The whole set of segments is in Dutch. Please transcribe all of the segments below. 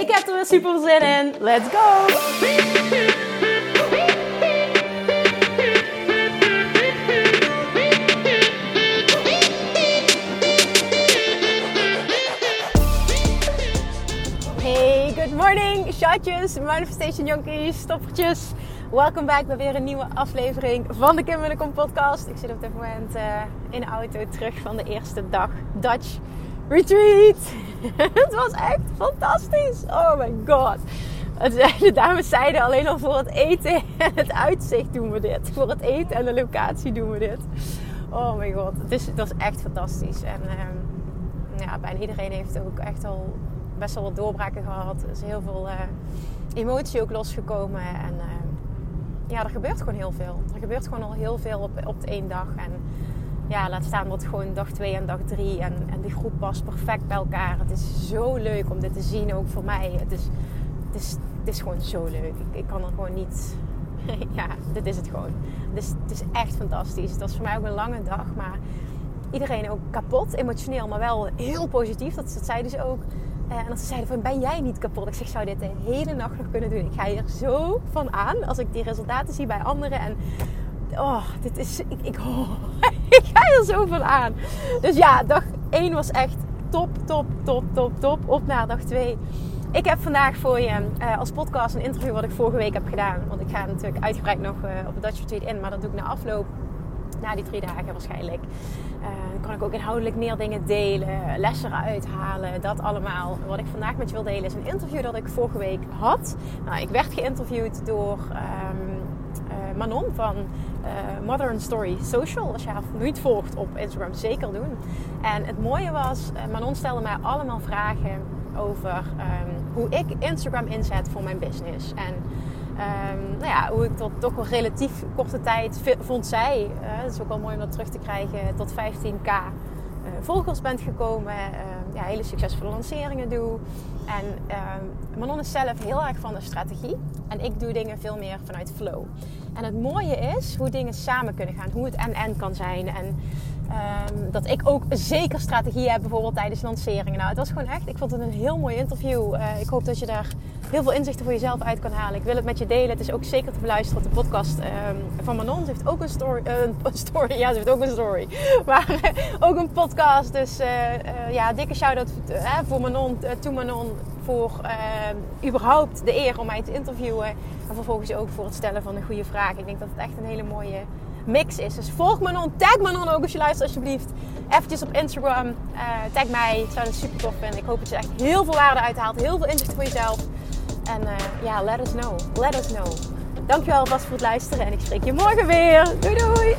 Ik heb er weer super zin in. Let's go! Hey, good morning, chatjes, manifestation junkies, stoppertjes. Welkom back bij weer een nieuwe aflevering van de Kim Kom podcast. Ik zit op dit moment uh, in de auto terug van de eerste dag Dutch Retreat. het was echt fantastisch. Oh my god. De dames zeiden alleen al voor het eten en het uitzicht doen we dit. Voor het eten en de locatie doen we dit. Oh my god. Het, is, het was echt fantastisch. En um, ja, bijna iedereen heeft ook echt al best wel wat doorbraken gehad. Er is heel veel uh, emotie ook losgekomen. En uh, ja, er gebeurt gewoon heel veel. Er gebeurt gewoon al heel veel op, op één dag. En ja, laat staan wat gewoon dag 2 en dag 3. En, en die groep past perfect bij elkaar. Het is zo leuk om dit te zien, ook voor mij. Het is, het is, het is gewoon zo leuk. Ik, ik kan er gewoon niet... ja, dit is het gewoon. Dus het is echt fantastisch. Het was voor mij ook een lange dag, maar iedereen ook kapot, emotioneel, maar wel heel positief. Dat, dat zeiden ze ook. Uh, en dat ze zeiden van, ben jij niet kapot? Ik zeg, zou dit de hele nacht nog kunnen doen? Ik ga hier zo van aan als ik die resultaten zie bij anderen. En oh, dit is, ik, ik, oh, ik ga er zo van aan. Dus ja, dag 1 was echt top, top, top, top, top. Op naar dag 2. Ik heb vandaag voor je uh, als podcast een interview wat ik vorige week heb gedaan. Want ik ga natuurlijk uitgebreid nog uh, op de Dutch Retreat in. Maar dat doe ik na afloop. Na die drie dagen waarschijnlijk. Uh, dan kan ik ook inhoudelijk meer dingen delen. Lessen eruit halen. Dat allemaal. Wat ik vandaag met je wil delen is een interview dat ik vorige week had. Nou, ik werd geïnterviewd door... Um, Manon van uh, Modern Story Social. Als je haar niet volgt op Instagram, zeker doen. En het mooie was, uh, Manon stelde mij allemaal vragen over um, hoe ik Instagram inzet voor mijn business. En um, nou ja, hoe ik tot toch wel relatief korte tijd vond zij, uh, het is ook wel mooi om dat terug te krijgen, tot 15k volgers bent gekomen. ja, hele succesvolle lanceringen doe. En Manon is zelf heel erg van de strategie. En ik doe dingen veel meer vanuit flow. En het mooie is hoe dingen samen kunnen gaan. Hoe het en-en kan zijn. En um, dat ik ook zeker strategie heb, bijvoorbeeld tijdens lanceringen. Nou, het was gewoon echt, ik vond het een heel mooi interview. Uh, ik hoop dat je daar heel veel inzichten voor jezelf uit kan halen. Ik wil het met je delen. Het is ook zeker te beluisteren de podcast um, van Manon. Ze heeft ook een story, een story. Ja, ze heeft ook een story. Maar uh, ook een podcast. Dus ja, dikke shout-out voor Manon, to Manon. Voor überhaupt de eer om mij te interviewen. En vervolgens ook voor het stellen van een goede vraag. Ik denk dat het echt een hele mooie mix is. Dus volg Manon, tag Manon ook als je luistert alsjeblieft. Eventjes op Instagram, uh, tag mij. Ik zou het super tof vinden. Ik hoop dat je echt heel veel waarde uithaalt. Heel veel inzicht voor jezelf. En uh, ja, let us know. Let us know. Dankjewel alvast voor het luisteren. En ik spreek je morgen weer. Doei doei!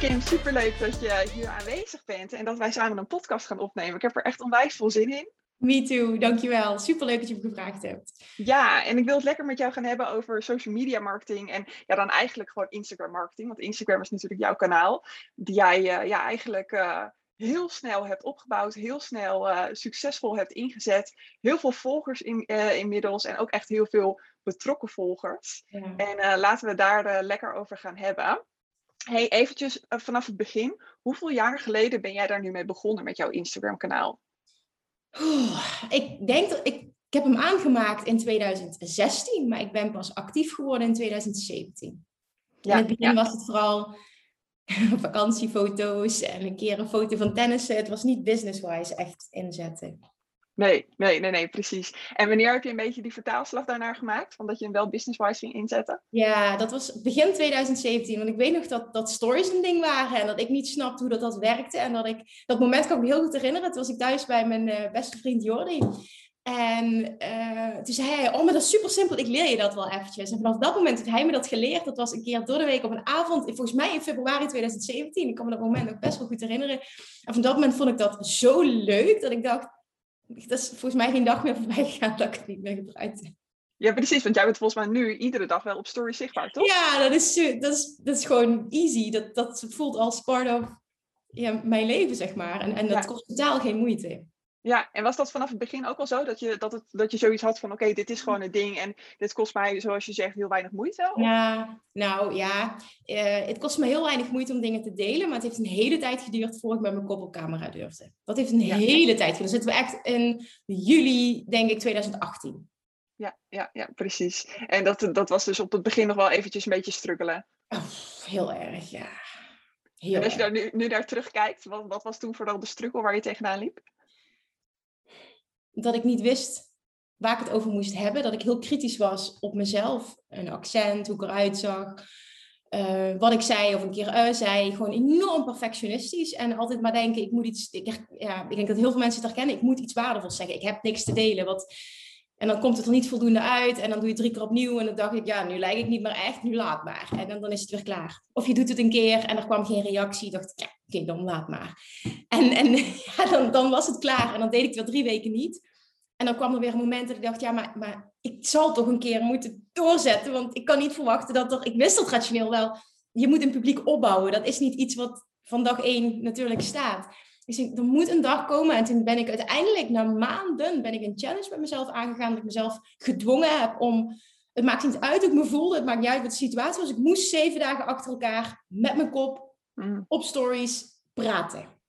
Kim, superleuk dat je hier aanwezig bent en dat wij samen een podcast gaan opnemen. Ik heb er echt onwijs veel zin in. Me too, dankjewel. Superleuk dat je me gevraagd hebt. Ja, en ik wil het lekker met jou gaan hebben over social media marketing en ja, dan eigenlijk gewoon Instagram marketing. Want Instagram is natuurlijk jouw kanaal, die jij uh, ja, eigenlijk uh, heel snel hebt opgebouwd, heel snel uh, succesvol hebt ingezet. Heel veel volgers in, inmiddels en ook echt heel veel betrokken volgers. Ja. En laten we daar lekker over gaan hebben. Hey, eventjes uh, vanaf het begin. Hoeveel jaar geleden ben jij daar nu mee begonnen met jouw Instagram kanaal? ik denk dat ik, ik heb hem aangemaakt in 2016, maar ik ben pas actief geworden in 2017. Ja, in het begin ja. was het vooral vakantiefoto's en een keer een foto van tennissen. Het was niet business-wise echt inzetten. Nee, nee, nee, nee, precies. En wanneer heb je een beetje die vertaalslag daarnaar gemaakt? Van dat je hem wel business-wise ging inzetten? Ja, dat was begin 2017. Want ik weet nog dat, dat stories een ding waren. En dat ik niet snapte hoe dat, dat werkte. En dat ik, dat moment kan ik me heel goed herinneren. Toen was ik thuis bij mijn uh, beste vriend Jordi. En uh, toen zei hij, oh, maar dat is super simpel, ik leer je dat wel eventjes. En vanaf dat moment heeft hij me dat geleerd. Dat was een keer door de week op een avond, volgens mij in februari 2017. Ik kan me dat moment nog best wel goed herinneren. En van dat moment vond ik dat zo leuk, dat ik dacht, dat is volgens mij geen dag meer voorbij gegaan dat ik het niet meer gebruikte. Ja, precies, want jij bent volgens mij nu iedere dag wel op story zichtbaar, toch? Ja, dat is, dat is, dat is gewoon easy. Dat, dat voelt als part of ja, mijn leven, zeg maar. En, en dat kost totaal geen moeite. Ja, en was dat vanaf het begin ook al zo? Dat je, dat het, dat je zoiets had van, oké, dit is gewoon een ding en dit kost mij, zoals je zegt, heel weinig moeite? Ja, nou ja, uh, het kost me heel weinig moeite om dingen te delen, maar het heeft een hele tijd geduurd voor ik met mijn koppelcamera durfde. Dat heeft een hele tijd geduurd. Dan zitten we echt in juli, denk ik, 2018. Ja, ja, ja, precies. En dat, dat was dus op het begin nog wel eventjes een beetje struggelen. Oh, heel erg, ja. Heel en als je daar nu, nu naar terugkijkt, wat, wat was toen vooral de struggle waar je tegenaan liep? Dat ik niet wist waar ik het over moest hebben. Dat ik heel kritisch was op mezelf. Een accent, hoe ik eruit zag. Uh, wat ik zei of een keer uh, zei. Gewoon enorm perfectionistisch. En altijd maar denken, ik moet iets... Ik, ja, ik denk dat heel veel mensen het herkennen. Ik moet iets waardevols zeggen. Ik heb niks te delen. Wat, en dan komt het er niet voldoende uit. En dan doe je drie keer opnieuw. En dan dacht ik, ja, nu lijk ik niet meer echt. Nu laat maar. En dan, dan is het weer klaar. Of je doet het een keer en er kwam geen reactie. dacht ik, ja, oké, dan laat maar. En, en ja, dan, dan was het klaar. En dan deed ik het weer drie weken niet. En dan kwam er weer een moment dat ik dacht, ja, maar, maar ik zal toch een keer moeten doorzetten. Want ik kan niet verwachten dat er... Ik wist dat rationeel wel. Je moet een publiek opbouwen. Dat is niet iets wat van dag één natuurlijk staat. Dus ik, er moet een dag komen. En toen ben ik uiteindelijk, na maanden, ben ik een challenge met mezelf aangegaan. Dat ik mezelf gedwongen heb om... Het maakt niet uit hoe ik me voelde. Het maakt niet uit wat de situatie was. Ik moest zeven dagen achter elkaar met mijn kop mm. op stories praten.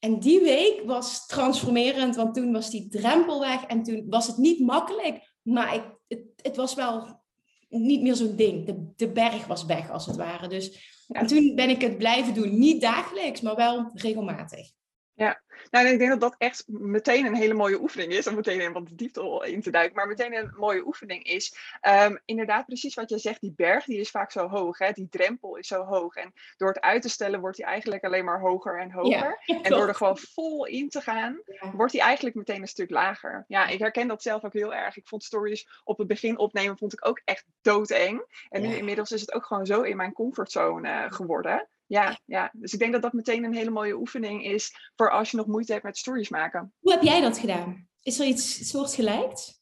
En die week was transformerend, want toen was die drempel weg en toen was het niet makkelijk, maar ik, het, het was wel niet meer zo'n ding. De, de berg was weg, als het ware. Dus en toen ben ik het blijven doen. Niet dagelijks, maar wel regelmatig. Ja, nou, ik denk dat dat echt meteen een hele mooie oefening is. Om meteen in wat diepte in te duiken. Maar meteen een mooie oefening is. Um, inderdaad, precies wat je zegt. Die berg die is vaak zo hoog. Hè? Die drempel is zo hoog. En door het uit te stellen wordt die eigenlijk alleen maar hoger en hoger. en door er gewoon vol in te gaan, wordt die eigenlijk meteen een stuk lager. Ja, ik herken dat zelf ook heel erg. Ik vond stories op het begin opnemen vond ik ook echt doodeng. En nu inmiddels is het ook gewoon zo in mijn comfortzone uh, geworden. Ja, ja, dus ik denk dat dat meteen een hele mooie oefening is voor als je nog moeite hebt met stories maken. Hoe heb jij dat gedaan? Is er iets soortgelijks?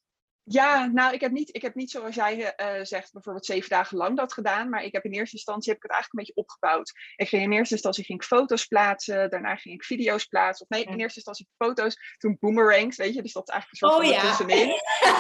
Ja, nou, ik heb niet, ik heb niet zoals jij uh, zegt, bijvoorbeeld zeven dagen lang dat gedaan. Maar ik heb in eerste instantie heb ik het eigenlijk een beetje opgebouwd. Ik ging in eerste instantie ging ik foto's plaatsen, daarna ging ik video's plaatsen. Of nee, in eerste instantie foto's, toen boomerangs, weet je. Dus dat is eigenlijk een soort oh, van ja. tussenin.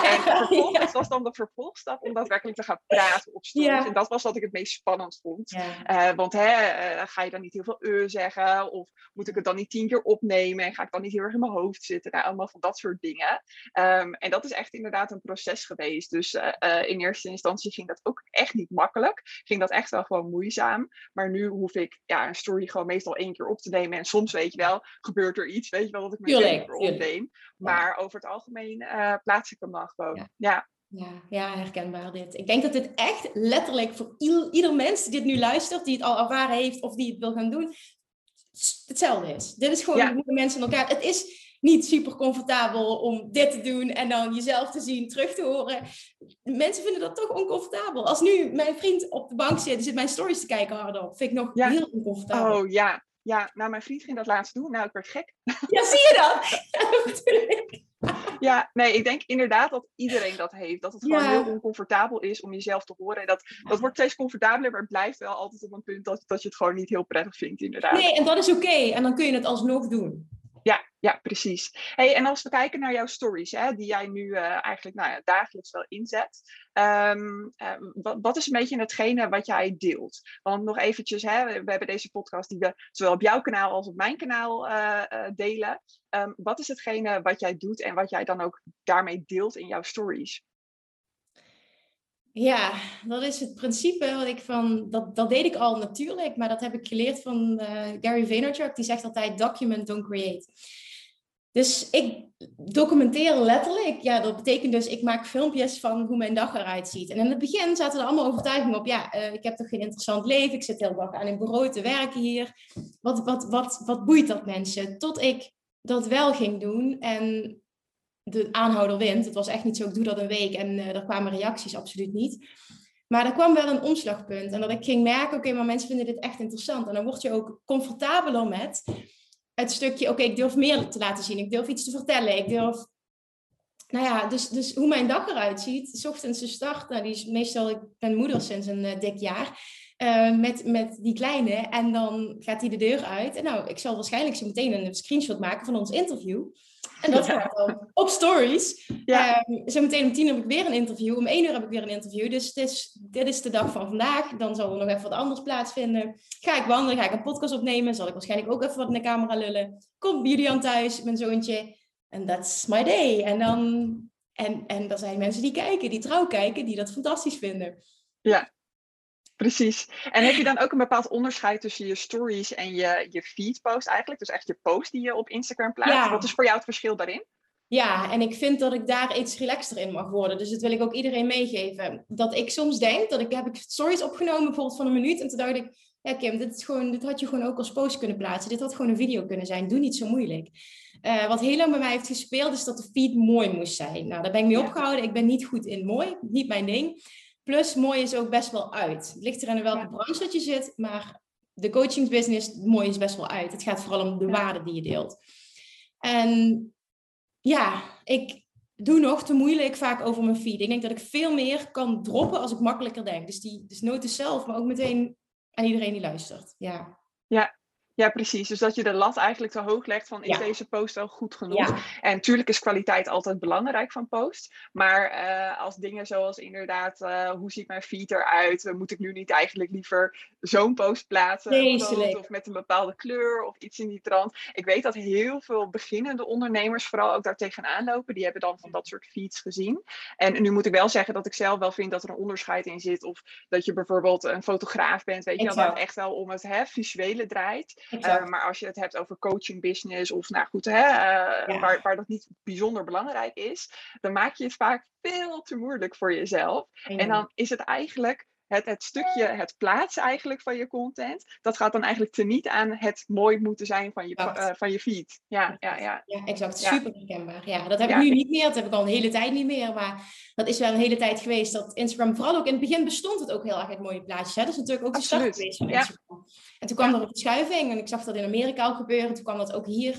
En vervolgens was dan de vervolgstap om daadwerkelijk te gaan praten op stories. En dat was wat ik het meest spannend vond. Uh, want hè, uh, ga je dan niet heel veel uh zeggen? Of moet ik het dan niet tien keer opnemen? En ga ik dan niet heel erg in mijn hoofd zitten? Nou, allemaal van dat soort dingen. Um, en dat is echt inderdaad een proces geweest. Dus uh, uh, in eerste instantie ging dat ook echt niet makkelijk. Ging dat echt wel gewoon moeizaam. Maar nu hoef ik ja, een story gewoon meestal één keer op te nemen. En soms weet je wel, gebeurt er iets. Weet je wel dat ik me één keer opneem. Maar over het algemeen uh, plaats ik hem dan gewoon. ja. ja. Ja, ja, herkenbaar dit. Ik denk dat dit echt letterlijk voor ieder mens die dit nu luistert, die het al ervaren heeft of die het wil gaan doen, hetzelfde is. Dit is gewoon hoe de mensen elkaar. Het is niet super comfortabel om dit te doen en dan jezelf te zien, terug te horen. Mensen vinden dat toch oncomfortabel. Als nu mijn vriend op de bank zit en zit mijn stories te kijken hardop, vind ik nog heel oncomfortabel. Oh ja, ja. Nou, mijn vriend ging dat laatst doen. Nou, ik werd gek. Ja, zie je dat? Ja, nee, ik denk inderdaad dat iedereen dat heeft. Dat het gewoon heel oncomfortabel is om jezelf te horen. En dat, dat wordt steeds comfortabeler, maar het blijft wel altijd op een punt dat, dat je het gewoon niet heel prettig vindt, inderdaad. Nee, en dat is oké. En dan kun je het alsnog doen. Ja, ja, precies. Hey, en als we kijken naar jouw stories, hè, die jij nu uh, eigenlijk nou dagelijks wel inzet, um, uh, wat, wat, is een beetje hetgene wat jij deelt? Want nog eventjes, hè, we hebben deze podcast die we zowel op jouw kanaal als op mijn kanaal uh, delen. Um, wat is hetgene wat jij doet en wat jij dan ook daarmee deelt in jouw stories? Ja, dat is het principe wat ik van, dat, dat deed ik al natuurlijk, maar dat heb ik geleerd van uh, Gary Vaynerchuk. Die zegt altijd document, don't create. Dus ik documenteer letterlijk. Ja, dat betekent dus ik maak filmpjes van hoe mijn dag eruit ziet. En in het begin zaten er allemaal overtuigingen op. Ja, uh, ik heb toch geen interessant leven. Ik zit heel dag aan een bureau te werken hier. Wat, wat, wat, wat boeit dat mensen? Tot ik dat wel ging doen. En de aanhouder wint. Het was echt niet zo, ik doe dat een week en uh, er kwamen reacties absoluut niet. Maar er kwam wel een omslagpunt. En dat ik ging merken, oké, maar mensen vinden dit echt interessant. En dan word je ook comfortabeler met het stukje, oké, ik durf meer te laten zien. Ik durf iets te vertellen. Ik durf... Nou ja, dus, dus hoe mijn dag eruit ziet. S ochtends de start, nou, die is meestal, ik ben moeder sinds een uh, dik jaar. Uh, met, met die kleine. En dan gaat hij de deur uit. En nou, ik zal waarschijnlijk zo meteen een screenshot maken van ons interview. En dat gaat dan op stories. Ja. Um, zometeen om tien heb ik weer een interview. Om één uur heb ik weer een interview. Dus dit is, dit is de dag van vandaag. Dan zal er nog even wat anders plaatsvinden. Ga ik wandelen, ga ik een podcast opnemen. Zal ik waarschijnlijk ook even wat in de camera lullen. Komt Julian thuis, mijn zoontje. En that's my day. En dan... En, en er zijn mensen die kijken, die trouw kijken, die dat fantastisch vinden. Ja, Precies. En heb je dan ook een bepaald onderscheid tussen je stories en je, je feed post eigenlijk? Dus echt je post die je op Instagram plaatst. Wat is voor jou het verschil daarin? Ja, en ik vind dat ik daar iets relaxter in mag worden. Dus dat wil ik ook iedereen meegeven. Dat ik soms denk, dat ik heb ik stories opgenomen bijvoorbeeld van een minuut. En toen dacht ik, ja Kim, dit, is gewoon, dit had je gewoon ook als post kunnen plaatsen. Dit had gewoon een video kunnen zijn. Doe niet zo moeilijk. Uh, wat heel lang bij mij heeft gespeeld, is dat de feed mooi moest zijn. Nou, daar ben ik mee opgehouden. Ik ben niet goed in mooi, niet mijn ding. Plus, mooi is ook best wel uit. Het ligt er in welke branche dat je zit, maar de coachingsbusiness, mooi is best wel uit. Het gaat vooral om de waarde die je deelt. En ja, ik doe nog te moeilijk vaak over mijn feed. Ik denk dat ik veel meer kan droppen als ik makkelijker denk. Dus die dus noten zelf, maar ook meteen aan iedereen die luistert. Ja. Ja, ja, precies. Dus dat je de lat eigenlijk te hoog legt van is deze post wel goed genoeg? En natuurlijk is kwaliteit altijd belangrijk van post. Maar uh, als dingen zoals inderdaad, uh, hoe ziet mijn feed eruit? Uh, moet ik nu niet eigenlijk liever zo'n post plaatsen? Of met een bepaalde kleur of iets in die trant. Ik weet dat heel veel beginnende ondernemers vooral ook daar tegenaan lopen. Die hebben dan van dat soort feeds gezien. En nu moet ik wel zeggen dat ik zelf wel vind dat er een onderscheid in zit. Of dat je bijvoorbeeld een fotograaf bent. Weet je wel, dat echt wel om het hè, visuele draait. Uh, maar als je het hebt over coaching business of nou goed, hè, uh, waar, waar dat niet bijzonder belangrijk is, dan maak je het vaak veel te moeilijk voor jezelf. En dan is het eigenlijk het, het stukje, het plaatsen eigenlijk van je content, dat gaat dan eigenlijk teniet aan het mooi moeten zijn van je, uh, van je feed. Ja, ja, ja. ja exact. Super herkenbaar. Ja, dat heb ik nu niet meer. Dat heb ik al een hele tijd niet meer. Maar dat is wel een hele tijd geweest dat Instagram, vooral ook in het begin bestond het ook heel erg het mooie plaatjes. Hè? Dat is natuurlijk ook de start geweest van Instagram. En toen kwam er een verschuiving en ik zag dat in Amerika al gebeuren. Toen kwam dat ook hier.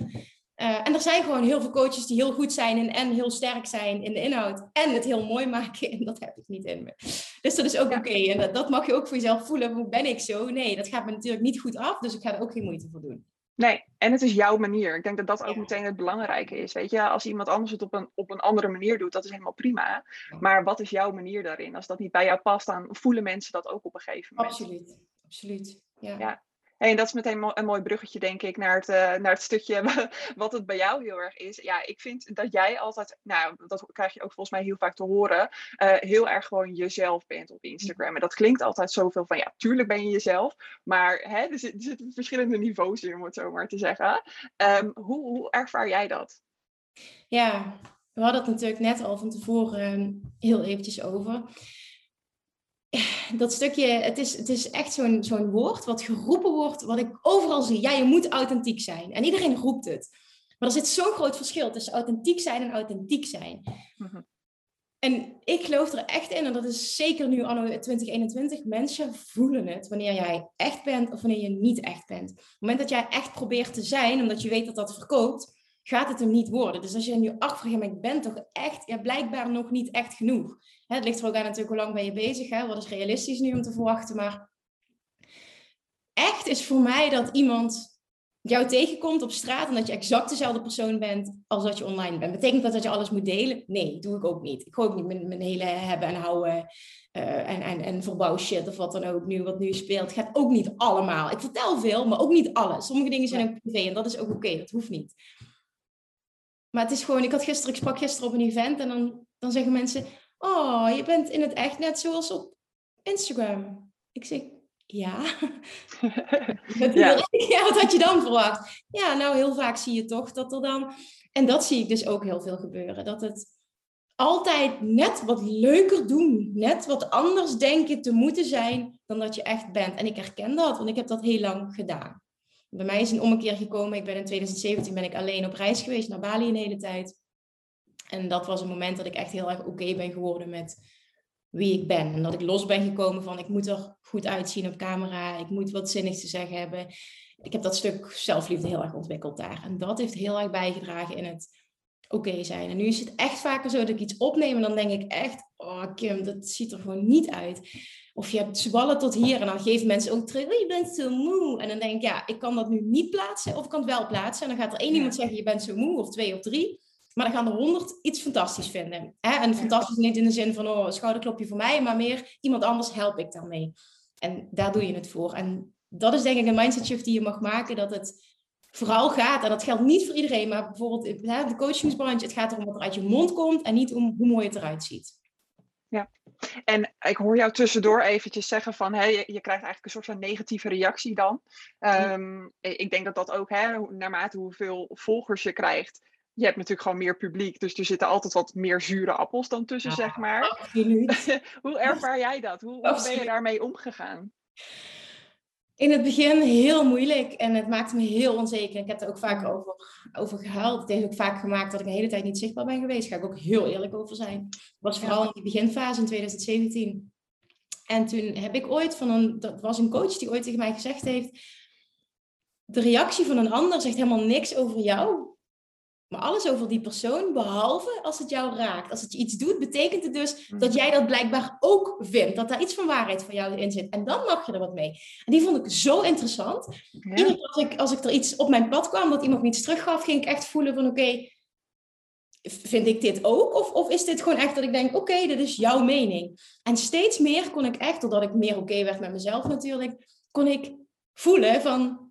Uh, en er zijn gewoon heel veel coaches die heel goed zijn en, en heel sterk zijn in de inhoud en het heel mooi maken. En dat heb ik niet in me. Dus dat is ook oké. En dat, dat, mag je ook voor jezelf voelen. Hoe ben ik zo? Nee, dat gaat me natuurlijk niet goed af. Dus ik ga er ook geen moeite voor doen. Nee, en het is jouw manier. Ik denk dat dat ook meteen het belangrijke is. Weet je, als iemand anders het op een, op een andere manier doet, dat is helemaal prima. Maar wat is jouw manier daarin? Als dat niet bij jou past, dan voelen mensen dat ook op een gegeven moment. Absoluut, absoluut. Ja. ja en dat is meteen een mooi bruggetje, denk ik, naar het, uh, naar het stukje wat het bij jou heel erg is. Ja, ik vind dat jij altijd, nou, dat krijg je ook volgens mij heel vaak te horen, uh, heel erg gewoon jezelf bent op Instagram. En dat klinkt altijd zoveel van, ja, tuurlijk ben je jezelf, maar hè, er, zit, er zitten verschillende niveaus in, om het zo maar te zeggen. Um, hoe, hoe ervaar jij dat? Ja, we hadden het natuurlijk net al van tevoren heel eventjes over dat stukje, het is, het is echt zo'n zo'n woord wat geroepen wordt, wat ik overal zie. Ja, je moet authentiek zijn. En iedereen roept het. Maar er zit zo'n groot verschil tussen authentiek zijn en authentiek zijn. Mhm. En ik geloof er echt in, en dat is zeker nu anno 2021, mensen voelen het wanneer jij echt bent of wanneer je niet echt bent. Op het moment dat jij echt probeert te zijn, omdat je weet dat dat verkoopt, gaat het hem niet worden. Dus als je nu afvraagt, maar ik ben toch echt, ja, blijkbaar nog niet echt genoeg. Hè, het ligt er ook aan natuurlijk hoe lang ben je bezig, hè? wat is realistisch nu om te verwachten. Maar echt is voor mij dat iemand jou tegenkomt op straat en dat je exact dezelfde persoon bent als dat je online bent. Betekent dat dat je alles moet delen? Nee, doe ik ook niet. Ik gooi ook niet mijn, mijn hele hebben en houden uh, en, en, en verbouw shit of wat dan ook nu, wat nu speelt. Gaat ook niet allemaal. Ik vertel veel, maar ook niet alles. Sommige dingen zijn ook privé en dat is ook oké, dat hoeft niet. Maar het is gewoon, ik had gisteren, ik sprak gisteren op een event en dan, dan zeggen mensen, oh, je bent in het echt net zoals op Instagram. Ik zeg, ja. ja. ja. Wat had je dan verwacht? Ja, nou heel vaak zie je toch dat er dan, en dat zie ik dus ook heel veel gebeuren, dat het altijd net wat leuker doen, net wat anders denken te moeten zijn dan dat je echt bent. En ik herken dat, want ik heb dat heel lang gedaan. Bij mij is een ommekeer gekomen. Ik ben in 2017 ben ik alleen op reis geweest naar Bali een hele tijd. En dat was een moment dat ik echt heel erg oké ben geworden met wie ik ben. En dat ik los ben gekomen van ik moet er goed uitzien op camera, ik moet wat zinnigs te zeggen hebben. Ik heb dat stuk zelfliefde heel erg ontwikkeld daar. En dat heeft heel erg bijgedragen in het oké zijn. En nu is het echt vaker zo dat ik iets opneem en dan denk ik echt, oh Kim, dat ziet er gewoon niet uit. Of je hebt zwallen tot hier en dan geven mensen ook terug, oh, je bent zo moe. En dan denk ik, ja, ik kan dat nu niet plaatsen of ik kan het wel plaatsen. En dan gaat er één iemand zeggen, je bent zo moe, of twee of drie. Maar dan gaan er honderd iets fantastisch vinden. Hè? En fantastisch niet in de zin van, oh, schouderklopje voor mij, maar meer iemand anders help ik daarmee. En daar doe je het voor. En dat is denk ik een mindset shift die je mag maken, dat het vooral gaat, en dat geldt niet voor iedereen, maar bijvoorbeeld in de coachingsbranche, het gaat erom wat er uit je mond komt en niet om hoe mooi het eruit ziet. Ja, en ik hoor jou tussendoor eventjes zeggen van, hè, je, je krijgt eigenlijk een soort van negatieve reactie dan. Um, ik denk dat dat ook, hè, naarmate hoeveel volgers je krijgt, je hebt natuurlijk gewoon meer publiek, dus er zitten altijd wat meer zure appels dan tussen, zeg maar. hoe ervaar jij dat? Hoe, hoe ben je daarmee omgegaan? In het begin heel moeilijk en het maakte me heel onzeker. Ik heb er ook vaak over, over gehuild. Het heeft ook vaak gemaakt dat ik de hele tijd niet zichtbaar ben geweest. Daar ga ik ook heel eerlijk over zijn. Dat was vooral in die beginfase in 2017. En toen heb ik ooit van een, dat was een coach die ooit tegen mij gezegd heeft, de reactie van een ander zegt helemaal niks over jou. Maar alles over die persoon, behalve als het jou raakt. Als het je iets doet, betekent het dus dat mhm. jij dat blijkbaar ook vindt. Dat daar iets van waarheid van jou in zit. En dan mag je er wat mee. En die vond ik zo interessant. Iedere keer als ik, als ik er iets op mijn pad kwam, dat iemand me iets teruggaf, ging ik echt voelen van oké, vind ik dit ook? Of, of is dit gewoon echt dat ik denk, oké, dit is jouw mening. En steeds meer kon ik echt, doordat ik meer oké werd met mezelf natuurlijk, kon ik voelen van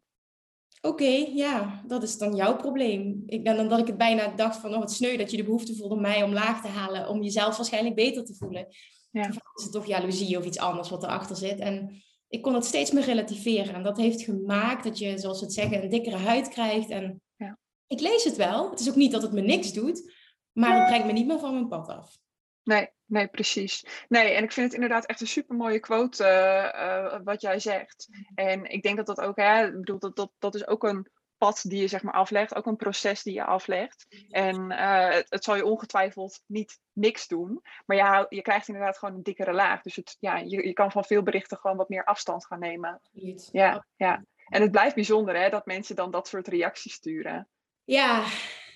Oké, ja, dat is dan jouw probleem. Ik, dan dat ik het bijna dacht van, oh, het sneu dat je de behoefte voelde om mij omlaag te halen, om jezelf waarschijnlijk beter te voelen. Ja. is het toch jaloezie of iets anders wat erachter zit. En ik kon het steeds meer relativeren. En dat heeft gemaakt dat je, zoals we het zeggen, een dikkere huid krijgt. En ja. ik lees het wel. Het is ook niet dat het me niks doet, maar het brengt me niet meer van mijn pad af. Nee, nee, precies. Nee, en ik vind het inderdaad echt een super mooie quote uh, uh, wat jij zegt. En ik denk dat dat ook, hè, ik bedoel, dat, dat, dat is ook een pad die je zeg maar aflegt, ook een proces die je aflegt. En uh, het, het, zal je ongetwijfeld niet niks doen, maar ja, je krijgt inderdaad gewoon een dikkere laag. Dus het, ja, je, je kan van veel berichten gewoon wat meer afstand gaan nemen. Ja, ja. En het blijft bijzonder hè, dat mensen dan dat soort reacties sturen. Ja,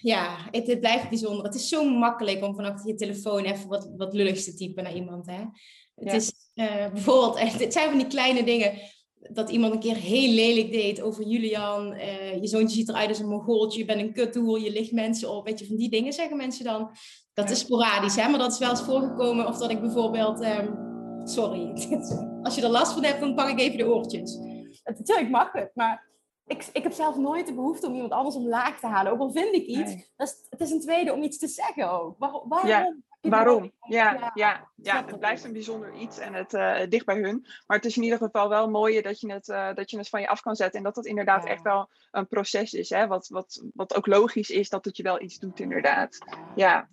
ja, het, het, blijft bijzonder. Het is zo makkelijk om vanaf je telefoon even wat, wat lulligs te typen naar iemand. Hè? Het is uh, bijvoorbeeld, het zijn van die kleine dingen. Dat iemand een keer heel lelijk deed over Julian. Uh, je zoontje ziet eruit als een mongooltje. Je bent een kuttoer. Je ligt mensen op. Weet je, van die dingen zeggen mensen dan. Dat is sporadisch, hè? maar dat is wel eens voorgekomen. Of dat ik bijvoorbeeld... Um, sorry, als je er last van hebt, dan pak ik even de oortjes. Natuurlijk mag het, maar ik, ik heb zelf nooit de behoefte om iemand anders omlaag te halen. Ook al vind ik iets. Dat is, het is een tweede om iets te zeggen ook. waarom? Ja. Waarom? Ja, ja, ja, het blijft een bijzonder iets en het uh, dicht bij hun. Maar het is in ieder geval wel mooi dat je het, uh, dat je het van je af kan zetten. En dat dat inderdaad echt wel een proces is. Hè? Wat, wat, wat ook logisch is dat het je wel iets doet, inderdaad. Ja,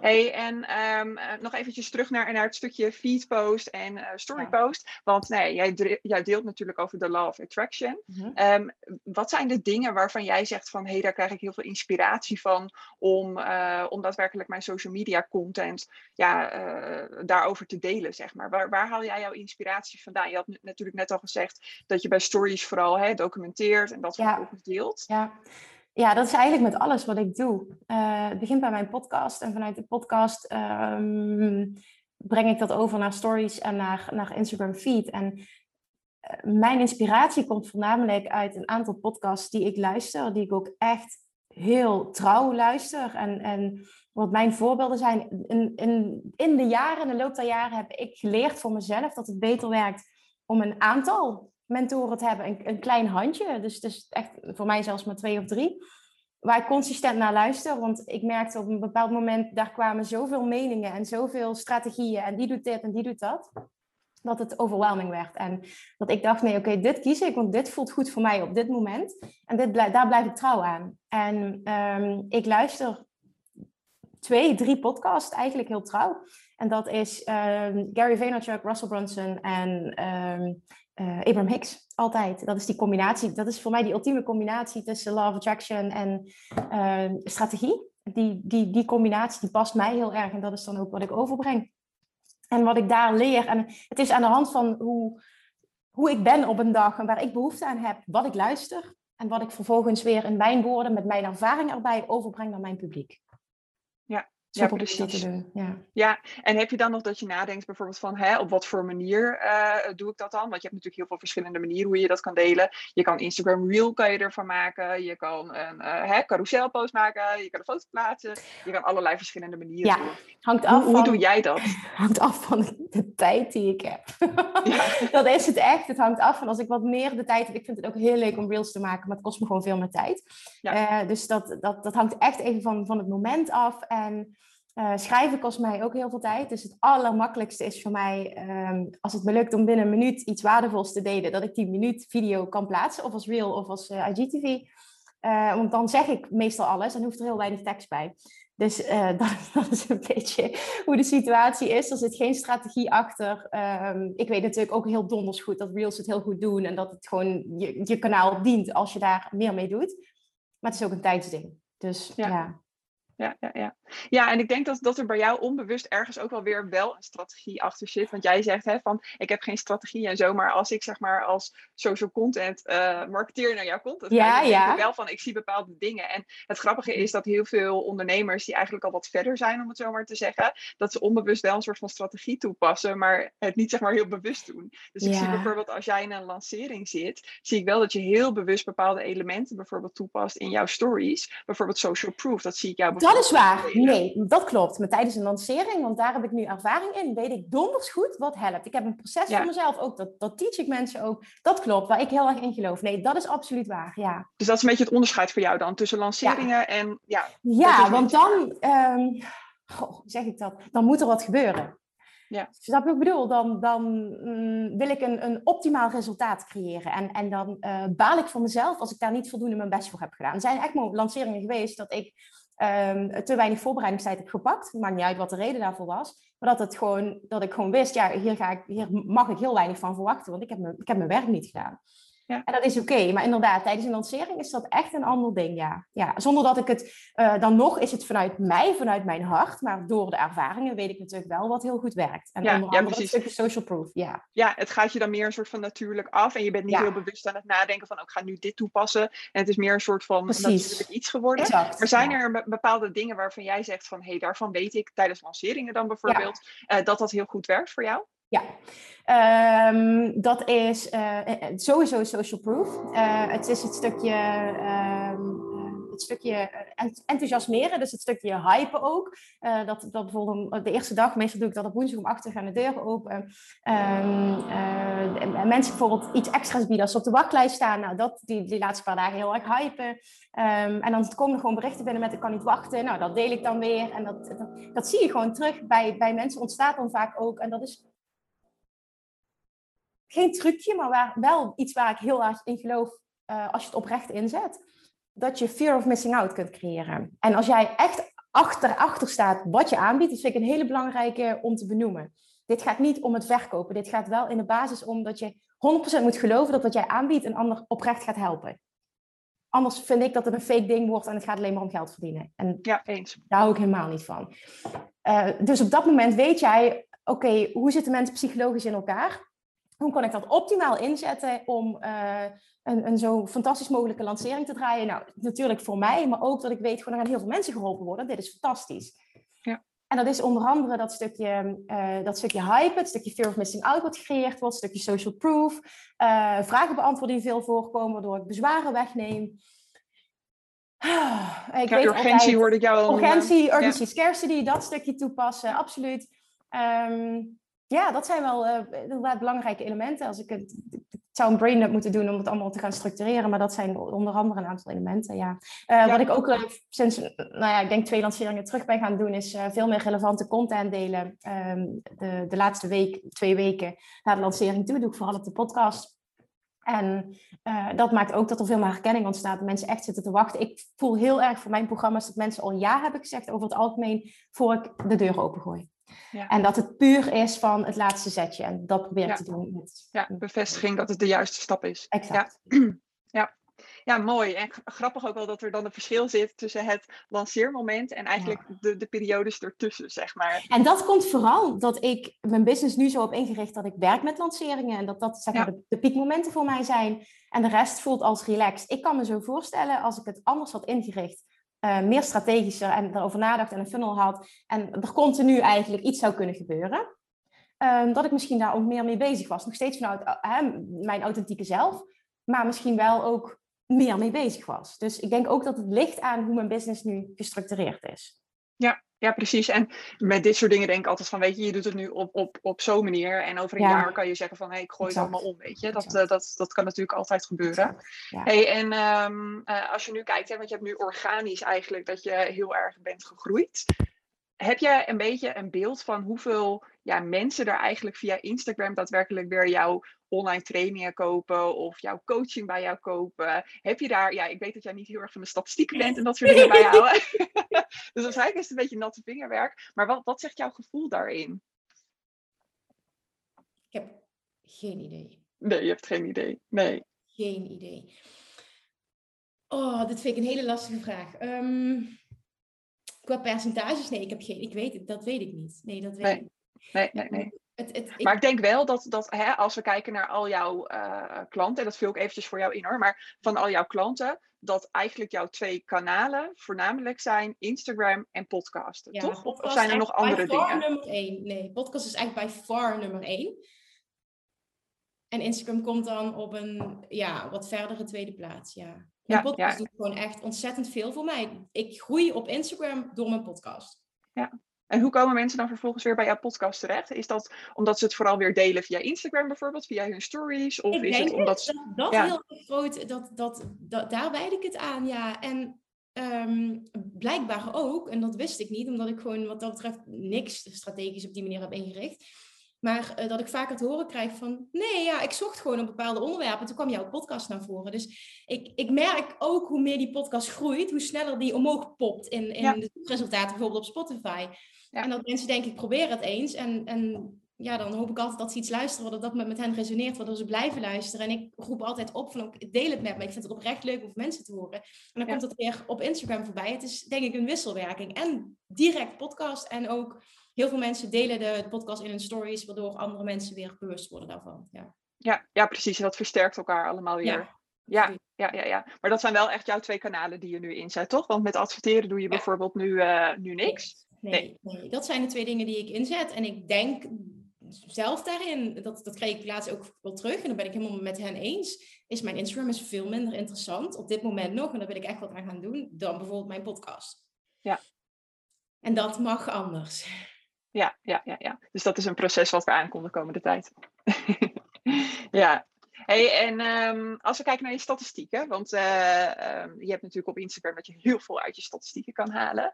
Hey, en um, nog eventjes terug naar, naar het stukje feedpost en uh, storypost. Want nee, jij, jij, deelt natuurlijk over de law of attraction. Mm um, wat zijn de dingen waarvan jij zegt van... hé, hey, daar krijg ik heel veel inspiratie van... om, uh, om daadwerkelijk mijn social media content ja, uh, daarover te delen, zeg maar. Waar, waar haal jij jouw inspiratie vandaan? Je had natuurlijk net al gezegd dat je bij stories vooral hè, documenteert... en dat vervolgens ja. deelt. Ja ja, dat is eigenlijk met alles wat ik doe. Uh, het begint bij mijn podcast en vanuit de podcast um, breng ik dat over naar stories en naar, naar Instagram feed. En uh, mijn inspiratie komt voornamelijk uit een aantal podcasts die ik luister, die ik ook echt heel trouw luister. En, en wat mijn voorbeelden zijn, in, in, in de jaren, in de loop der jaren heb ik geleerd voor mezelf dat het beter werkt om een aantal mentoren te hebben. Een, een klein handje, dus, dus echt voor mij zelfs maar twee of drie. Waar ik consistent naar luister, want ik merkte op een bepaald moment, daar kwamen zoveel meningen en zoveel strategieën en die doet dit en die doet dat, dat het overwhelming werd. En dat ik dacht, nee, oké, dit kies ik, want dit voelt goed voor mij op dit moment. En dit daar blijf ik trouw aan. En um, ik luister twee, drie podcasts eigenlijk heel trouw. En dat is um, Gary Vaynerchuk, Russell Brunson en um, uh, Abraham Hicks. Altijd. Dat is die combinatie. Dat is voor mij die ultieme combinatie tussen law of attraction en uh, strategie. die, die, die combinatie die past mij heel erg en dat is dan ook wat ik overbreng. En wat ik daar leer, en het is aan de hand van hoe, hoe ik ben op een dag en waar ik behoefte aan heb, wat ik luister en wat ik vervolgens weer in mijn woorden met mijn ervaring erbij overbreng naar mijn publiek. Ja, precies. Ja. ja, en heb je dan nog dat je nadenkt bijvoorbeeld van hè, op wat voor manier uh, doe ik dat dan? Want je hebt natuurlijk heel veel verschillende manieren hoe je dat kan delen. Je kan Instagram Reel kan je ervan maken. Je kan een uh, hè, carouselpost maken. Je kan een foto plaatsen. Je kan allerlei verschillende manieren ja, doen. Hangt af hoe, van, hoe doe jij dat? Hangt af van de tijd die ik heb. Ja. dat is het echt. Het hangt af van als ik wat meer de tijd heb. Ik vind het ook heel leuk om reels te maken, maar het kost me gewoon veel meer tijd. Uh, dus dat, dat, dat hangt echt even van, van het moment af. En uh, schrijven kost mij ook heel veel tijd. Dus het allermakkelijkste is voor mij, um, als het me lukt om binnen een minuut iets waardevols te delen, dat ik die minuut video kan plaatsen, of als reel of als uh, IGTV. Uh, want dan zeg ik meestal alles en hoeft er heel weinig tekst bij. Dus dat, dat, is een beetje hoe de situatie is. Er zit geen strategie achter. Um, ik weet natuurlijk ook heel donders goed dat reels het heel goed doen en dat het gewoon je, je kanaal dient als je daar meer mee doet. Maar het is ook een tijdsding. Dus ja. ja ja, ja, ja. ja, en ik denk dat, dat er bij jou onbewust ergens ook wel weer wel een strategie achter zit. Want jij zegt hè, van ik heb geen strategie en zo, maar als ik zeg maar als social content uh, marketeer naar jouw content ja, kijk, dan ja. denk ik wel van ik zie bepaalde dingen. En het grappige is dat heel veel ondernemers die eigenlijk al wat verder zijn, om het zo maar te zeggen, dat ze onbewust wel een soort van strategie toepassen, maar het niet zeg maar heel bewust doen. Dus ik Ja. zie bijvoorbeeld als jij in een lancering zit, zie ik wel dat je heel bewust bepaalde elementen bijvoorbeeld toepast in jouw stories. Bijvoorbeeld social proof, dat zie ik jou Dat is waar. Nee, dat klopt. Maar tijdens een lancering, want daar heb ik nu ervaring in, weet ik donders goed wat helpt. Ik heb een proces Ja. voor mezelf ook, dat, dat teach ik mensen ook. Dat klopt, waar ik heel erg in geloof. Nee, dat is absoluut waar, ja. Dus dat is een beetje het onderscheid voor jou dan tussen lanceringen en ja, Dat Ja, want dan, ehm, goh, hoe zeg ik dat? Dan moet er wat gebeuren. Ja. Snap je wat ik bedoel? Dan, dan mm, wil ik een, een optimaal resultaat creëren. En, en dan eh, baal ik van mezelf als ik daar niet voldoende mijn best voor heb gedaan. Er zijn echt lanceringen geweest dat ik ehm, te weinig voorbereidingstijd heb gepakt. Maakt niet uit wat de reden daarvoor was. Maar dat, het gewoon, dat ik gewoon wist, ja, hier, ga ik, hier mag ik heel weinig van verwachten. Want ik heb mijn, ik heb mijn werk niet gedaan. Ja. En dat is oké. Maar inderdaad, tijdens een lancering is dat echt een ander ding, ja. ja zonder dat ik het... eh, dan nog is het vanuit mij, vanuit mijn hart. Maar door de ervaringen weet ik natuurlijk wel wat heel goed werkt. En Ja, onder andere precies. stukje social proof, ja. ja, het gaat je dan meer een soort van natuurlijk af. En je bent niet heel bewust aan het nadenken van, oh, ik ga nu dit toepassen. En het is meer een soort van Precies. natuurlijk iets geworden. Exact. Maar zijn er be- bepaalde dingen waarvan jij zegt van, hé, hey, daarvan weet ik tijdens lanceringen dan bijvoorbeeld, eh, dat dat heel goed werkt voor jou? Ja, Ehm, dat is eh, eh, sowieso social proof. Eh, het is het stukje, ehm, eh, het stukje eh, ent- enthousiasmeren, dus het stukje hypen ook. Eh, dat, dat bijvoorbeeld de eerste dag, meestal doe ik dat op woensdag om acht uur gaan de deuren open. Ehm, eh, en mensen bijvoorbeeld iets extra's bieden als ze op de wachtlijst staan. Nou, dat die, die laatste paar dagen heel erg hypen. En dan komen er gewoon berichten binnen met ik kan niet wachten. Nou, dat deel ik dan weer. En dat, dat, dat zie je gewoon terug bij, bij mensen ontstaat dan vaak ook. En dat is geen trucje, maar waar, wel iets waar ik heel erg in geloof eh, als je het oprecht inzet. Dat je fear of missing out kunt creëren. En als jij echt achter, achter staat wat je aanbiedt, dat vind ik een hele belangrijke om te benoemen. Dit gaat niet om het verkopen. Dit gaat wel in de basis om dat je 100% moet geloven dat wat jij aanbiedt een ander oprecht gaat helpen. Anders vind ik dat het een fake ding wordt en het gaat alleen maar om geld verdienen. En Ja, eens. daar hou ik helemaal niet van. Eh, dus op dat moment weet jij, oké, hoe zitten mensen psychologisch in elkaar? Hoe kan ik dat optimaal inzetten om eh, een, een zo fantastisch mogelijke lancering te draaien? Nou, natuurlijk voor mij, maar ook dat ik weet, gewoon er gaan heel veel mensen geholpen worden. Dit is fantastisch. Ja. En dat is onder andere dat stukje, eh, dat stukje hype, het stukje fear of missing out wat gecreëerd wordt, het stukje social proof, eh, vragen beantwoorden die veel voorkomen, waardoor ik bezwaren wegneem. Ah, ik Ja, weet urgentie altijd- hoorde ik jou al. Urgentie, urgency, scarcity, dat stukje toepassen, absoluut. Ehm, ja, dat zijn wel eh, inderdaad belangrijke elementen. Als ik, het, ik zou een brain moeten doen om het allemaal te gaan structureren, maar dat zijn onder andere een aantal elementen, ja. Eh, Ja. Wat ik ook eh, sinds, nou ja, ik denk twee lanceringen terug ben gaan doen, is veel meer relevante content delen. Ehm, de, de laatste week, twee weken na de lancering toe, doe ik vooral op de podcast. En dat maakt ook dat er veel meer herkenning ontstaat. Dat mensen echt zitten te wachten. Ik voel heel erg voor mijn programma's dat mensen al ja hebben gezegd over het algemeen voor ik de deur opengooi. Ja. En dat het puur is van het laatste zetje. En dat probeer ik Ja. te doen. Met, Ja, bevestiging dat het de juiste stap is. Exact. Ja, mooi. En grappig ook wel dat er dan een verschil zit tussen het lanceermoment en eigenlijk de, de periodes ertussen, zeg maar. En dat komt vooral dat ik mijn business nu zo heb ingericht dat ik werk met lanceringen en dat dat zeg maar, de, de, piekmomenten voor mij zijn. En de rest voelt als relaxed. Ik kan me zo voorstellen als ik het anders had ingericht, uh, meer strategischer en erover nadacht en een funnel had en er continu eigenlijk iets zou kunnen gebeuren. Um, dat ik misschien daar ook meer mee bezig was. Nog steeds vanuit uh, mijn authentieke zelf, maar misschien wel ook meer mee bezig was. Dus ik denk ook dat het ligt aan hoe mijn business nu gestructureerd is. Ja, ja, precies. En met dit soort dingen denk ik altijd van, weet je, je doet het nu op, op, op zo'n manier. En over een jaar kan je zeggen van, hé, hey, ik gooi het allemaal om, weet je. Dat, dat, dat kan natuurlijk altijd gebeuren. Ja. Hey, en um, uh, als je nu kijkt, hè, want je hebt nu organisch eigenlijk dat je heel erg bent gegroeid heb je een beetje een beeld van hoeveel ja, mensen er eigenlijk via Instagram daadwerkelijk weer jouw online trainingen kopen of jouw coaching bij jou kopen? Heb je daar, ja, ik weet dat jij niet heel erg van de statistieken bent en dat soort dingen bijhouden. dus waarschijnlijk is het een beetje natte vingerwerk. Maar wat, wat zegt jouw gevoel daarin? Ik heb geen idee. Nee, je hebt geen idee. Nee. Geen idee. Oh, dit vind ik een hele lastige vraag. Um, Qua percentages, nee, ik heb geen, ik weet het, dat weet ik niet. Nee, dat weet nee. ik niet. Nee, nee, nee. Het, het, maar ik denk wel dat, dat hè, als we kijken naar al jouw uh, klanten, en dat vul ik eventjes voor jou in hoor, maar van al jouw klanten, dat eigenlijk jouw twee kanalen voornamelijk zijn Instagram en podcasten, ja, toch? Podcast of zijn er nog andere dingen? nummer één. Nee, podcast is eigenlijk bij far nummer één. En Instagram komt dan op een ja, wat verdere tweede plaats, ja. Mijn ja, podcast ja. doet gewoon echt ontzettend veel voor mij. Ik groei op Instagram door mijn podcast. Ja. En hoe komen mensen dan vervolgens weer bij jouw podcast terecht? Is dat omdat ze het vooral weer delen via Instagram bijvoorbeeld, via hun stories? Of ik is het omdat dat, dat ja. heel groot, dat, dat, dat, daar wijd ik het aan, ja. En um, blijkbaar ook, en dat wist ik niet, omdat ik gewoon wat dat betreft niks strategisch op die manier heb ingericht maar uh, dat ik vaak het horen krijg van, nee, ja, ik zocht gewoon op bepaalde onderwerpen. Toen kwam jouw podcast naar voren. Dus ik, ik merk ook hoe meer die podcast groeit, hoe sneller die omhoog popt in, in ja. de resultaten, bijvoorbeeld op Spotify. Ja. En dat mensen denken, ik probeer het eens. En, en ja, dan hoop ik altijd dat ze iets luisteren, dat dat met, met hen resoneert, waardoor ze blijven luisteren. En ik roep altijd op van, ook, deel het met me. Ik vind het oprecht leuk om mensen te horen. En dan ja. komt het weer op Instagram voorbij. Het is denk ik een wisselwerking. En direct podcast en ook heel veel mensen delen de podcast in hun stories, waardoor andere mensen weer bewust worden daarvan. Ja, ja, ja precies. En dat versterkt elkaar allemaal weer. Ja. Ja, ja, ja, ja. Maar dat zijn wel echt jouw twee kanalen die je nu inzet, toch? Want met adverteren doe je bijvoorbeeld nu, uh, nu niks. Nee, nee, nee, dat zijn de twee dingen die ik inzet. En ik denk zelf daarin, dat, dat kreeg ik laatst ook wel terug en dan ben ik helemaal met hen eens, is mijn Instagram is veel minder interessant op dit moment nog, en daar wil ik echt wat aan gaan doen, dan bijvoorbeeld mijn podcast. Ja. En dat mag anders. Ja, ja, ja, ja. Dus dat is een proces wat we aankomt de komende tijd. ja. Hey, en um, als we kijken naar je statistieken, want uh, um, je hebt natuurlijk op Instagram dat je heel veel uit je statistieken kan halen.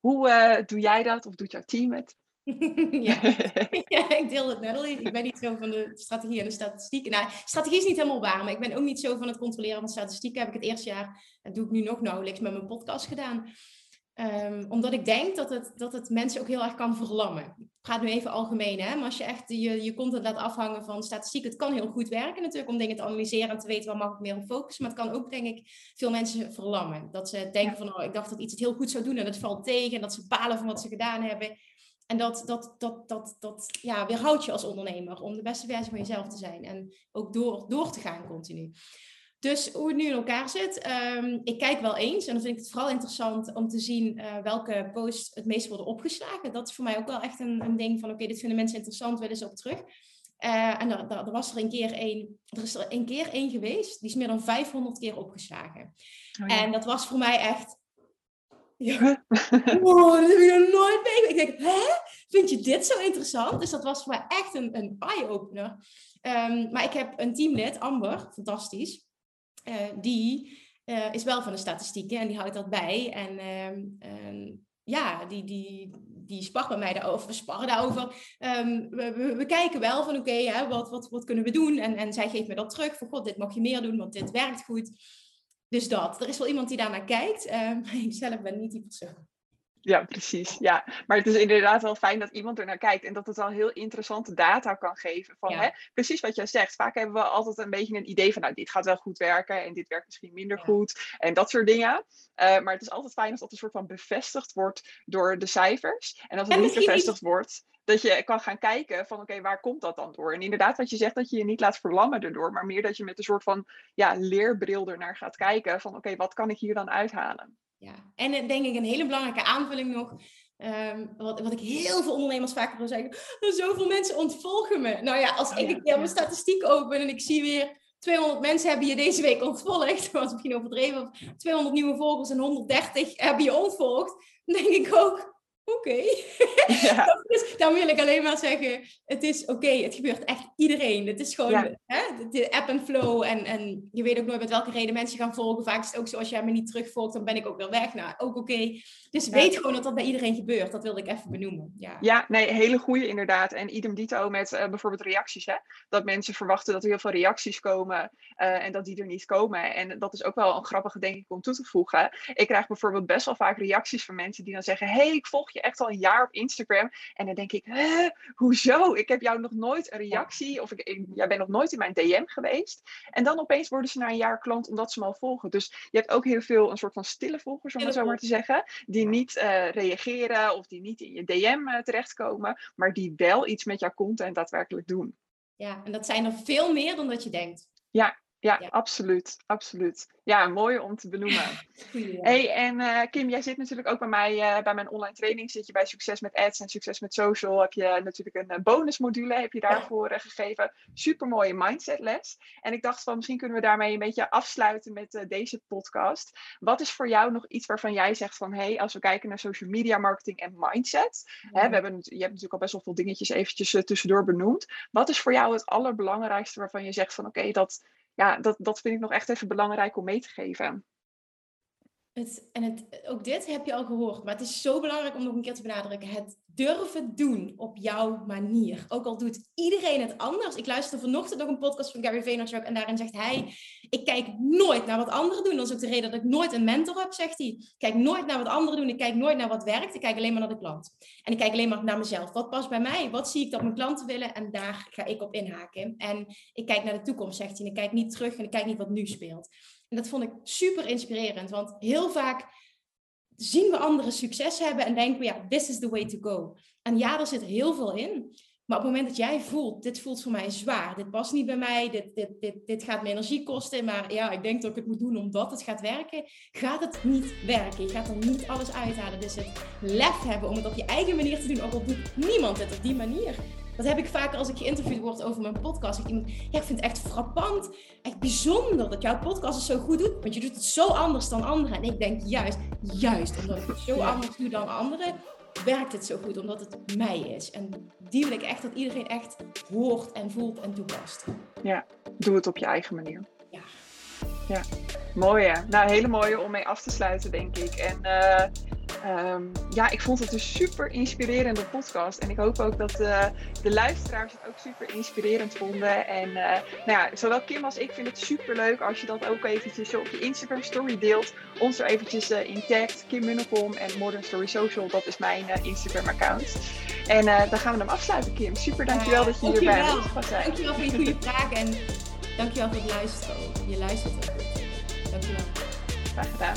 Hoe uh, doe jij dat of doet jouw team het? ja. ja, ik deel het net al. Ik ben niet zo van de strategie en de statistieken. Nou, strategie is niet helemaal waar, maar ik ben ook niet zo van het controleren van statistieken. Heb ik het eerste jaar, dat doe ik nu nog nauwelijks, met mijn podcast gedaan. Um, omdat ik denk dat het, dat het mensen ook heel erg kan verlammen. Ik praat nu even algemeen, hè? maar als je echt je, je content laat afhangen van statistiek, het kan heel goed werken natuurlijk om dingen te analyseren en te weten waar mag ik meer op focussen. Maar het kan ook, denk ik, veel mensen verlammen. Dat ze denken van, oh, ik dacht dat iets het heel goed zou doen en het valt tegen. En dat ze balen van wat ze gedaan hebben. En dat, dat, dat, dat, dat ja, weerhoudt je als ondernemer om de beste versie van jezelf te zijn. En ook door, door te gaan continu. Dus hoe het nu in elkaar zit, um, ik kijk wel eens en dan vind ik het vooral interessant om te zien uh, welke posts het meest worden opgeslagen. Dat is voor mij ook wel echt een, een ding van oké, okay, dit vinden mensen interessant, willen ze op terug. Uh, en er, er, was er een keer één, er is er een keer één geweest, die is meer dan 500 keer opgeslagen. Oh, ja. En dat was voor mij echt, ja, wow, dat heb ik nog nooit meegemaakt. Ik denk, hè? Vind je dit zo interessant? Dus dat was voor mij echt een, een eye-opener. Um, maar ik heb een teamlid, Amber, fantastisch. Uh, die uh, is wel van de statistieken en die houdt dat bij. En uh, ja, die, die, die spart bij mij daarover. We sparren daarover. Um, we, we, we, kijken wel van oké, wat, wat, wat kunnen we doen? En, en zij geeft me dat terug. Van god, dit mag je meer doen, want dit werkt goed. Dus dat. Er is wel iemand die daarnaar kijkt. maar ik zelf ben niet die persoon. Ja, precies. Ja. Maar het is inderdaad wel fijn dat iemand er naar kijkt en dat het al heel interessante data kan geven. Van, Ja. hè, precies wat jij zegt. Vaak hebben we altijd een beetje een idee van, nou, dit gaat wel goed werken en dit werkt misschien minder Ja. goed en dat soort dingen. Eh, maar het is altijd fijn als dat een soort van bevestigd wordt door de cijfers. En als het En niet bevestigd wordt, dat je kan gaan kijken van, oké, waar komt dat dan door? En inderdaad, wat je zegt, dat je je niet laat verlammen erdoor, maar meer dat je met een soort van ja, leerbril ernaar gaat kijken van, oké, wat kan ik hier dan uithalen? Ja, en eh, denk ik een hele belangrijke aanvulling nog. ehm, wat, wat ik heel veel ondernemers vaak wil zeggen. "Oh, Zoveel mensen ontvolgen me. Nou ja, als Oh ik ja, een keer mijn statistiek open en ik zie weer 200 mensen hebben je deze week ontvolgd. Dat was misschien overdreven. Of 200 nieuwe volgers en 130 hebben je ontvolgd. Dan denk ik ook, oké. Ja, Dus dan wil ik alleen maar zeggen, het is oké, het gebeurt echt iedereen. Het is gewoon Ja. hè, de, app en flow en, en je weet ook nooit met welke reden mensen gaan volgen. Vaak is het ook zo, als jij me niet terugvolgt, dan ben ik ook weer weg. Nou, ook oké. Dus Ja. weet gewoon dat dat bij iedereen gebeurt. Dat wilde ik even benoemen. Ja, Ja, nee, hele goede inderdaad. En idem dito met eh, bijvoorbeeld reacties. Hè? Dat mensen verwachten dat er heel veel reacties komen eh, en dat die er niet komen. En dat is ook wel een grappige, denk ik, om toe te voegen. Ik krijg bijvoorbeeld best wel vaak reacties van mensen die dan zeggen: hey, ik volg je echt al een jaar op Instagram. En dan denk ik: hoezo? Ik heb jou nog nooit een reactie of ik, ik- jij bent nog nooit in mijn DM geweest. En dan opeens worden ze na een jaar klant omdat ze me al volgen. Dus je hebt ook heel veel een soort van stille volgers, om het zo maar te zeggen die niet eh, reageren of die niet in je DM eh, terechtkomen, maar die wel iets met jouw content daadwerkelijk doen. ja, en dat zijn er veel meer dan dat je denkt. Ja, Ja. absoluut, absoluut. Ja, mooi om te benoemen. Ja. Hey, en eh, Kim, jij zit natuurlijk ook bij mij, eh, bij mijn online training, zit je bij Succes met Ads en Succes met Social, heb je natuurlijk een eh, bonusmodule, heb je daarvoor gegeven. Super mooie mindsetles. En ik dacht van, misschien kunnen we daarmee een beetje afsluiten met deze podcast. Wat is voor jou nog iets waarvan jij zegt van, hey, als we kijken naar social media marketing en mindset, Hè, we hebben, je hebt natuurlijk al best wel veel dingetjes eventjes tussendoor benoemd. Wat is voor jou het allerbelangrijkste waarvan je zegt van oké, dat, ja, dat, dat vind ik nog echt even belangrijk om mee te geven? En het, ook dit heb je al gehoord, maar het is zo belangrijk om nog een keer te benadrukken. Het durven doen op jouw manier. Ook al doet iedereen het anders. Ik luisterde vanochtend nog een podcast van Gary Vaynerchuk en daarin zegt hij, ik kijk nooit naar wat anderen doen. Dat is ook de reden dat ik nooit een mentor heb, zegt hij. Ik kijk nooit naar wat anderen doen, ik kijk nooit naar wat werkt, ik kijk alleen maar naar de klant. En ik kijk alleen maar naar mezelf. Wat past bij mij? Wat zie ik dat mijn klanten willen? En daar ga ik op inhaken. En ik kijk naar de toekomst, zegt hij. En ik kijk niet terug en ik kijk niet wat nu speelt. En dat vond ik super inspirerend, want heel vaak zien we anderen succes hebben en denken we, ja, this is the way to go. En ja, er zit heel veel in. Maar op het moment dat jij voelt, dit voelt voor mij zwaar, dit past niet bij mij, dit, dit, dit, dit gaat me energie kosten, maar ja, ik denk dat ik het moet doen omdat het gaat werken, gaat het niet werken. Je gaat er niet alles uithalen. Dus het lef hebben om het op je eigen manier te doen, ook al doet niemand het op die manier. Dat heb ik vaker als ik geïnterviewd word over mijn podcast. Ik iemand, ja, ik vind het echt frappant, echt bijzonder dat jouw podcast het zo goed doet. Want je doet het zo anders dan anderen. En ik denk juist, juist omdat ik het zo Ja. anders doe dan anderen, werkt het zo goed. Omdat het mij is. En die wil ik echt dat iedereen echt hoort en voelt en toepast. Doe het op je eigen manier. Ja. Ja, mooi hè. Nou, hele mooie om mee af te sluiten, denk ik. En eh, ehm, ja, ik vond het een super inspirerende podcast. En ik hoop ook dat eh, de luisteraars het ook super inspirerend vonden. En eh, nou ja, zowel Kim als ik vinden het super leuk als je dat ook eventjes op je Instagram story deelt. Ons er eventjes eh, in tagt. Kim Munnekom en Modern Story Social, dat is mijn Instagram account. En dan gaan we hem afsluiten, Kim. Super, dankjewel dat je hier bij dankjewel. ons gaat zijn. Dankjewel voor je goede vraag en dankjewel voor het luisteren. Je luistert ook goed. Dankjewel. Graag gedaan.